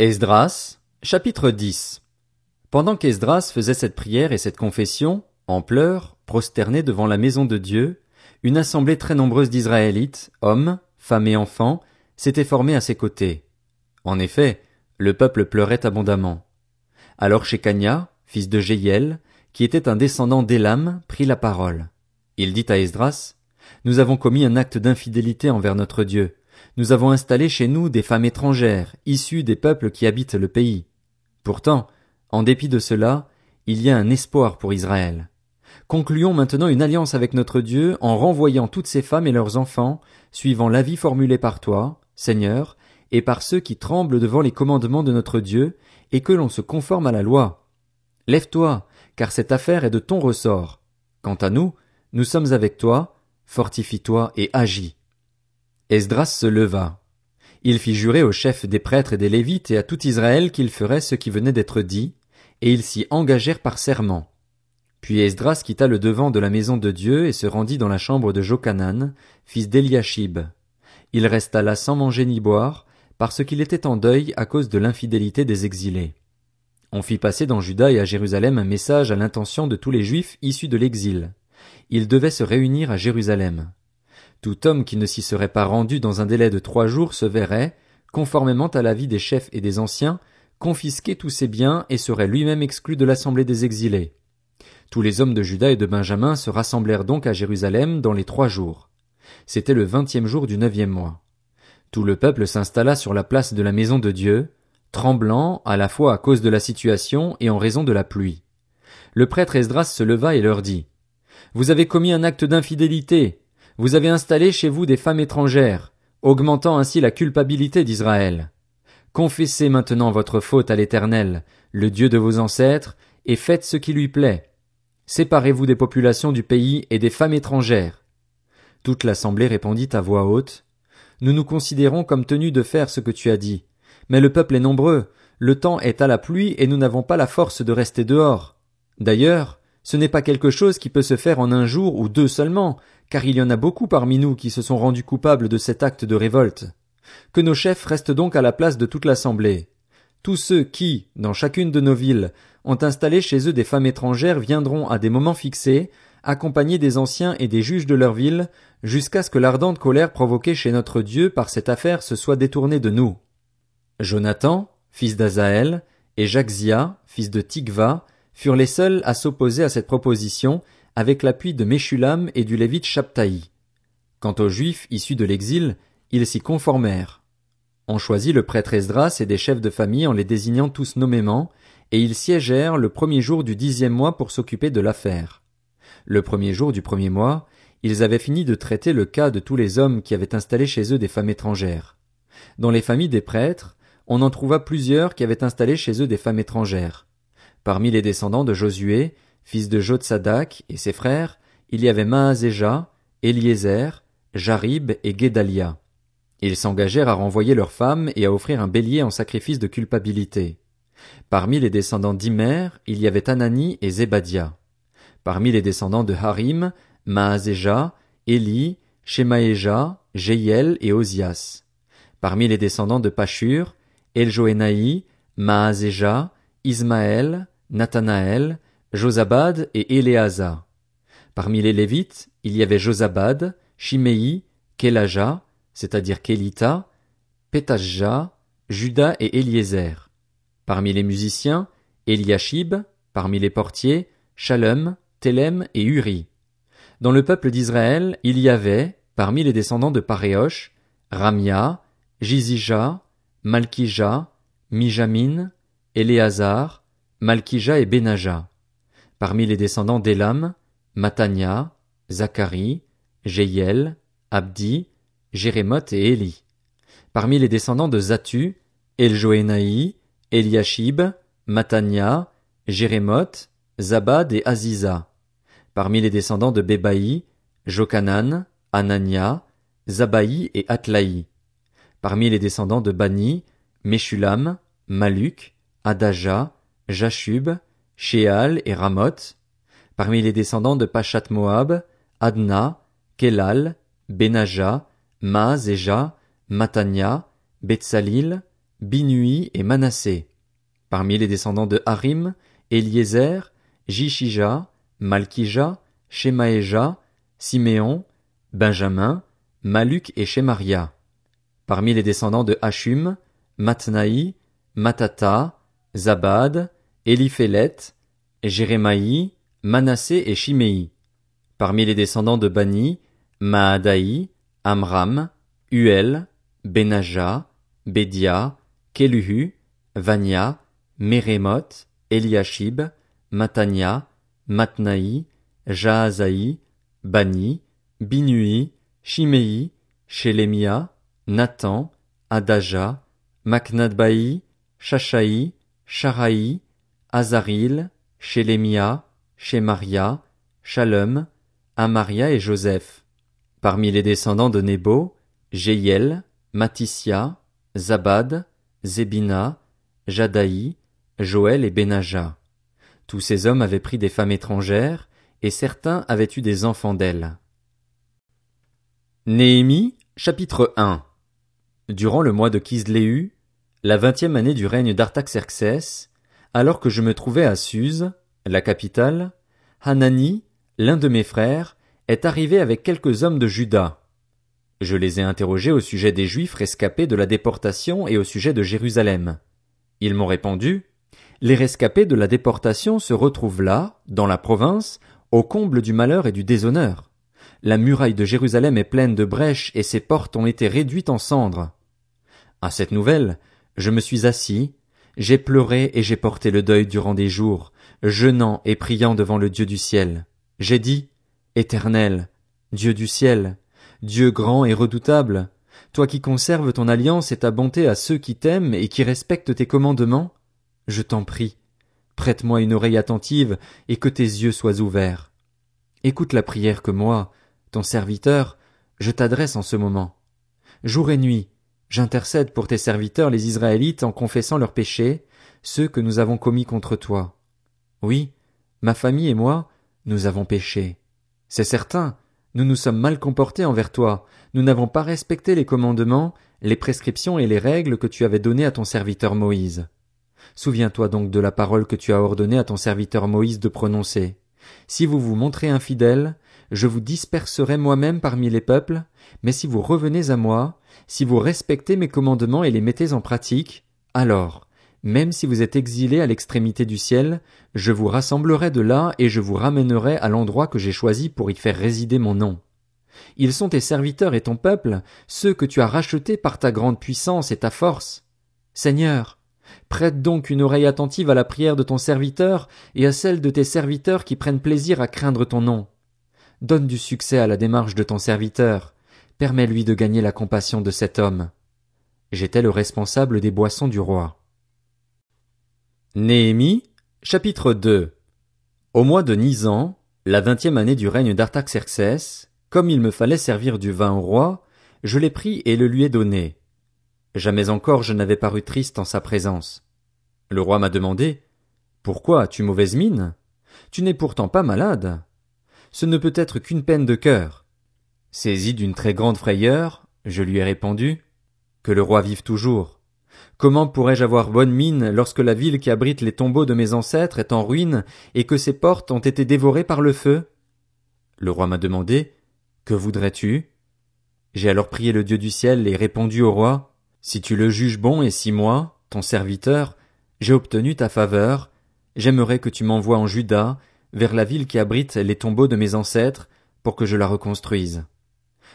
Esdras, chapitre 10 Pendant qu'Esdras faisait cette prière et cette confession, en pleurs, prosterné devant la maison de Dieu, une assemblée très nombreuse d'Israélites, hommes, femmes et enfants, s'était formée à ses côtés. En effet, le peuple pleurait abondamment. Alors Shekania, fils de Jéiel, qui était un descendant d'Élam, prit la parole. Il dit à Esdras, Nous avons commis un acte d'infidélité envers notre Dieu, nous avons installé chez nous des femmes étrangères, issues des peuples qui habitent le pays. Pourtant, en dépit de cela, il y a un espoir pour Israël. Concluons maintenant une alliance avec notre Dieu en renvoyant toutes ces femmes et leurs enfants, suivant l'avis formulé par toi, Seigneur, et par ceux qui tremblent devant les commandements de notre Dieu, et que l'on se conforme à la loi. Lève-toi, car cette affaire est de ton ressort. Quant à nous, nous sommes avec toi, fortifie-toi et agis. Esdras se leva. Il fit jurer aux chefs des prêtres et des Lévites et à tout Israël qu'il ferait ce qui venait d'être dit, et ils s'y engagèrent par serment. Puis Esdras quitta le devant de la maison de Dieu et se rendit dans la chambre de Jochanan, fils d'Eliashib. Il resta là sans manger ni boire, parce qu'il était en deuil à cause de l'infidélité des exilés. On fit passer dans Juda et à Jérusalem un message à l'intention de tous les Juifs issus de l'exil. Ils devaient se réunir à Jérusalem. Tout homme qui ne s'y serait pas rendu dans un délai de trois jours se verrait, conformément à l'avis des chefs et des anciens, confisquer tous ses biens et serait lui-même exclu de l'assemblée des exilés. Tous les hommes de Juda et de Benjamin se rassemblèrent donc à Jérusalem dans les trois jours. C'était le vingtième jour du neuvième mois. Tout le peuple s'installa sur la place de la maison de Dieu, tremblant à la fois à cause de la situation et en raison de la pluie. Le prêtre Esdras se leva et leur dit Vous avez commis un acte d'infidélité, vous avez installé chez vous des femmes étrangères, augmentant ainsi la culpabilité d'Israël. Confessez maintenant votre faute à l'Éternel, le Dieu de vos ancêtres, et faites ce qui lui plaît. Séparez-vous des populations du pays et des femmes étrangères. Toute l'assemblée répondit à voix haute. Nous nous considérons comme tenus de faire ce que tu as dit. Mais le peuple est nombreux, le temps est à la pluie et nous n'avons pas la force de rester dehors. D'ailleurs, ce n'est pas quelque chose qui peut se faire en un jour ou deux seulement, car il y en a beaucoup parmi nous qui se sont rendus coupables de cet acte de révolte. Que nos chefs restent donc à la place de toute l'assemblée. Tous ceux qui, dans chacune de nos villes, ont installé chez eux des femmes étrangères viendront à des moments fixés, accompagnés des anciens et des juges de leur ville, jusqu'à ce que l'ardente colère provoquée chez notre Dieu par cette affaire se soit détournée de nous. Jonathan, fils d'Azaël, et Jacques fils de Tigva, furent les seuls à s'opposer à cette proposition, avec l'appui de Meshulam et du Lévite Chaptaï. Quant aux Juifs issus de l'exil, ils s'y conformèrent. On choisit le prêtre Esdras et des chefs de famille en les désignant tous nommément, et ils siégèrent le premier jour du dixième mois pour s'occuper de l'affaire. Le premier jour du premier mois, ils avaient fini de traiter le cas de tous les hommes qui avaient installé chez eux des femmes étrangères. Dans les familles des prêtres, on en trouva plusieurs qui avaient installé chez eux des femmes étrangères. Parmi les descendants de Josué, fils de Jotsadak, et ses frères, il y avait Maazéja, Eliezer, Jarib et Guédalia. Ils s'engagèrent à renvoyer leurs femmes et à offrir un bélier en sacrifice de culpabilité. Parmi les descendants d'Imer, il y avait Anani et Zébadia. Parmi les descendants de Harim, Maazéja, Élie, Shemaéja, Jéiel et Ozias. Parmi les descendants de Pachur, Eljoénaï, Maazéja, Ismaël, Nathanaël, Josabad et Éléazar. Parmi les Lévites, il y avait Josabad, Chiméi, Kélaja, c'est-à-dire Kélita, Pétajja, Judas et Eliezer. Parmi les musiciens, Eliashib, parmi les portiers, Shalom, Telem et Uri. Dans le peuple d'Israël, il y avait, parmi les descendants de Paréosh, Ramia, Jizija, Malkija, Mijamin, Éléazar, Malkija et Benaja. Parmi les descendants d'Elam, Matania, Zacharie, Jéiel, Abdi, Jérémoth et Élie. Parmi les descendants de Zatu, Eljoénaï, Eliashib, Matania, Jérémoth, Zabad et Aziza. Parmi les descendants de Bébaï, Jokanan, Anania, Zabaï et Atlaï. Parmi les descendants de Bani, Meshulam, Maluk, Adaja, Jashub, Et Ramoth, parmi les descendants de Pachat Moab, Adna, Kelal, Benaja, Maazeja, Matania, Betsalil, Binui et Manassé. Parmi les descendants de Harim, Eliezer, Jishija, Malkija, Shemaéja, Siméon, Benjamin, Maluk et Shemaria. Parmi les descendants de Hachum, Matnaï, Matata, Zabad, Eliphélet, Jérémaï, Manassé et Chiméi. Parmi les descendants de Bani, Maadaï, Amram, Uel, Benaja, Bédia, Keluhu, Vania, Mérémoth, Eliashib, Matania, Matnaï, Jaazaï, Bani, Binui, Chiméi, Shelemia, Nathan, Adaja, Maknadbaï, Shashaï, Sharaï, Azaril, Shelemia, Shemaria, Shalom, Amaria et Joseph. Parmi les descendants de Nebo, Jéiel, Matissia, Zabad, Zébina, Jadaï, Joël et Benaja. Tous ces hommes avaient pris des femmes étrangères, et certains avaient eu des enfants d'elles. Néhémie, chapitre 1 Durant le mois de Kisléu, la vingtième année du règne d'Artaxerxès, alors que je me trouvais à Suse, la capitale, Hanani, l'un de mes frères, est arrivé avec quelques hommes de Juda. Je les ai interrogés au sujet des Juifs rescapés de la déportation et au sujet de Jérusalem. Ils m'ont répondu, les rescapés de la déportation se retrouvent là, dans la province, au comble du malheur et du déshonneur. La muraille de Jérusalem est pleine de brèches et ses portes ont été réduites en cendres. À cette nouvelle, je me suis assis, j'ai pleuré et j'ai porté le deuil durant des jours, jeûnant et priant devant le Dieu du ciel. J'ai dit, Éternel, Dieu du ciel, Dieu grand et redoutable, toi qui conserves ton alliance et ta bonté à ceux qui t'aiment et qui respectent tes commandements, je t'en prie, prête-moi une oreille attentive et que tes yeux soient ouverts. Écoute la prière que moi, ton serviteur, je t'adresse en ce moment. Jour et nuit, j'intercède pour tes serviteurs les Israélites en confessant leurs péchés, ceux que nous avons commis contre toi. Oui, ma famille et moi, nous avons péché. C'est certain, nous nous sommes mal comportés envers toi, nous n'avons pas respecté les commandements, les prescriptions et les règles que tu avais données à ton serviteur Moïse. Souviens-toi donc de la parole que tu as ordonné à ton serviteur Moïse de prononcer. Si vous vous montrez infidèles, je vous disperserai moi-même parmi les peuples, mais si vous revenez à moi, si vous respectez mes commandements et les mettez en pratique, alors, même si vous êtes exilés à l'extrémité du ciel, je vous rassemblerai de là et je vous ramènerai à l'endroit que j'ai choisi pour y faire résider mon nom. Ils sont tes serviteurs et ton peuple, ceux que tu as rachetés par ta grande puissance et ta force. Seigneur, Prête donc une oreille attentive à la prière de ton serviteur et à celle de tes serviteurs qui prennent plaisir à craindre ton nom. Donne du succès à la démarche de ton serviteur. Permets-lui de gagner la compassion de cet homme. J'étais le responsable des boissons du roi. Néhémie, chapitre 2 Au mois de Nisan, la vingtième année du règne d'Artaxerxès, comme il me fallait servir du vin au roi, je l'ai pris et le lui ai donné. Jamais encore je n'avais paru triste en sa présence. Le roi m'a demandé. Pourquoi as tu mauvaise mine? Tu n'es pourtant pas malade. Ce ne peut être qu'une peine de cœur. Saisi d'une très grande frayeur, je lui ai répondu. Que le roi vive toujours. Comment pourrais-je avoir bonne mine lorsque la ville qui abrite les tombeaux de mes ancêtres est en ruine et que ses portes ont été dévorées par le feu? Le roi m'a demandé. Que voudrais-tu? J'ai alors prié le Dieu du ciel et répondu au roi. Si tu le juges bon et si moi, ton serviteur, j'ai obtenu ta faveur, j'aimerais que tu m'envoies en Juda, vers la ville qui abrite les tombeaux de mes ancêtres, pour que je la reconstruise.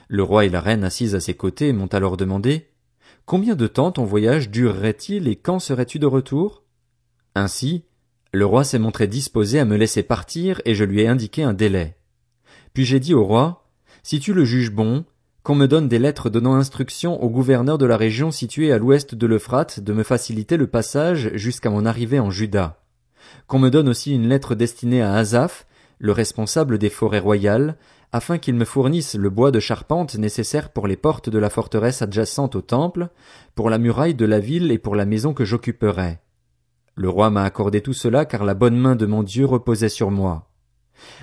Le roi et la reine assis à ses côtés m'ont alors demandé Combien de temps ton voyage durerait-il et quand serais-tu de retour? Ainsi, le roi s'est montré disposé à me laisser partir et je lui ai indiqué un délai. Puis j'ai dit au roi, Si tu le juges bon, qu'on me donne des lettres donnant instruction au gouverneur de la région située à l'ouest de l'Euphrate de me faciliter le passage jusqu'à mon arrivée en Juda. Qu'on me donne aussi une lettre destinée à Azaph, le responsable des forêts royales, afin qu'il me fournisse le bois de charpente nécessaire pour les portes de la forteresse adjacente au temple, pour la muraille de la ville et pour la maison que j'occuperai. Le roi m'a accordé tout cela car la bonne main de mon Dieu reposait sur moi.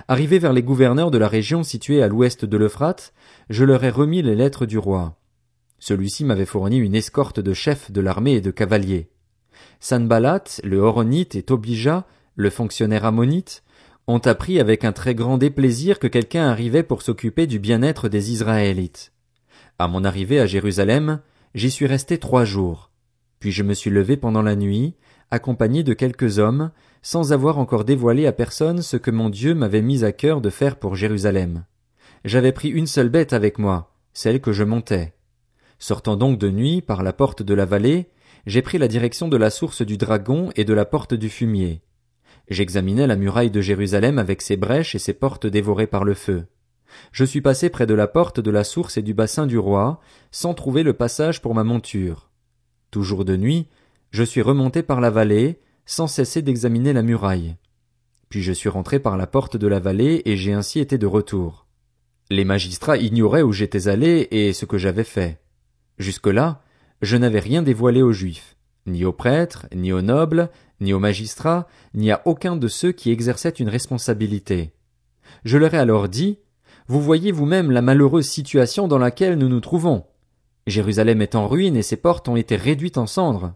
Arrivé vers les gouverneurs de la région située à l'ouest de l'Euphrate, je leur ai remis les lettres du roi. Celui-ci m'avait fourni une escorte de chefs de l'armée et de cavaliers. Sanballat, le Horonite et Tobija, le fonctionnaire ammonite, ont appris avec un très grand déplaisir que quelqu'un arrivait pour s'occuper du bien-être des Israélites. À mon arrivée à Jérusalem, j'y suis resté trois jours. Puis je me suis levé pendant la nuit, accompagné de quelques hommes, sans avoir encore dévoilé à personne ce que mon Dieu m'avait mis à cœur de faire pour Jérusalem. J'avais pris une seule bête avec moi, celle que je montais. Sortant donc de nuit par la porte de la vallée, j'ai pris la direction de la source du dragon et de la porte du fumier. J'examinais la muraille de Jérusalem avec ses brèches et ses portes dévorées par le feu. Je suis passé près de la porte de la source et du bassin du roi, sans trouver le passage pour ma monture. Toujours de nuit, je suis remonté par la vallée, sans cesser d'examiner la muraille. Puis je suis rentré par la porte de la vallée et j'ai ainsi été de retour. Les magistrats ignoraient où j'étais allé et ce que j'avais fait. Jusque-là, je n'avais rien dévoilé aux Juifs, ni aux prêtres, ni aux nobles, ni aux magistrats, ni à aucun de ceux qui exerçaient une responsabilité. Je leur ai alors dit, Vous voyez vous-même la malheureuse situation dans laquelle nous nous trouvons. Jérusalem est en ruine et ses portes ont été réduites en cendres.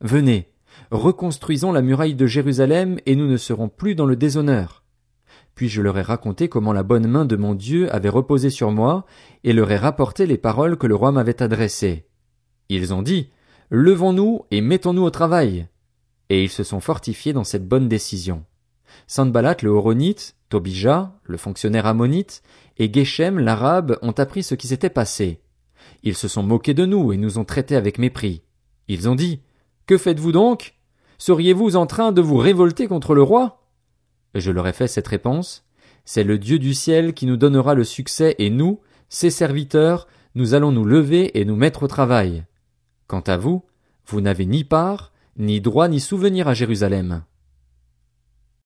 Venez, reconstruisons la muraille de Jérusalem et nous ne serons plus dans le déshonneur. Puis je leur ai raconté comment la bonne main de mon Dieu avait reposé sur moi et leur ai rapporté les paroles que le roi m'avait adressées. Ils ont dit, Levons-nous et mettons-nous au travail. Et ils se sont fortifiés dans cette bonne décision. Sanballat le Horonite, Tobija, le fonctionnaire ammonite, et Geshem l'arabe ont appris ce qui s'était passé. Ils se sont moqués de nous et nous ont traités avec mépris. Ils ont dit, que faites-vous donc? Seriez-vous en train de vous révolter contre le roi? Je leur ai fait cette réponse. C'est le Dieu du ciel qui nous donnera le succès et nous, ses serviteurs, nous allons nous lever et nous mettre au travail. Quant à vous, vous n'avez ni part, ni droit ni souvenir à Jérusalem.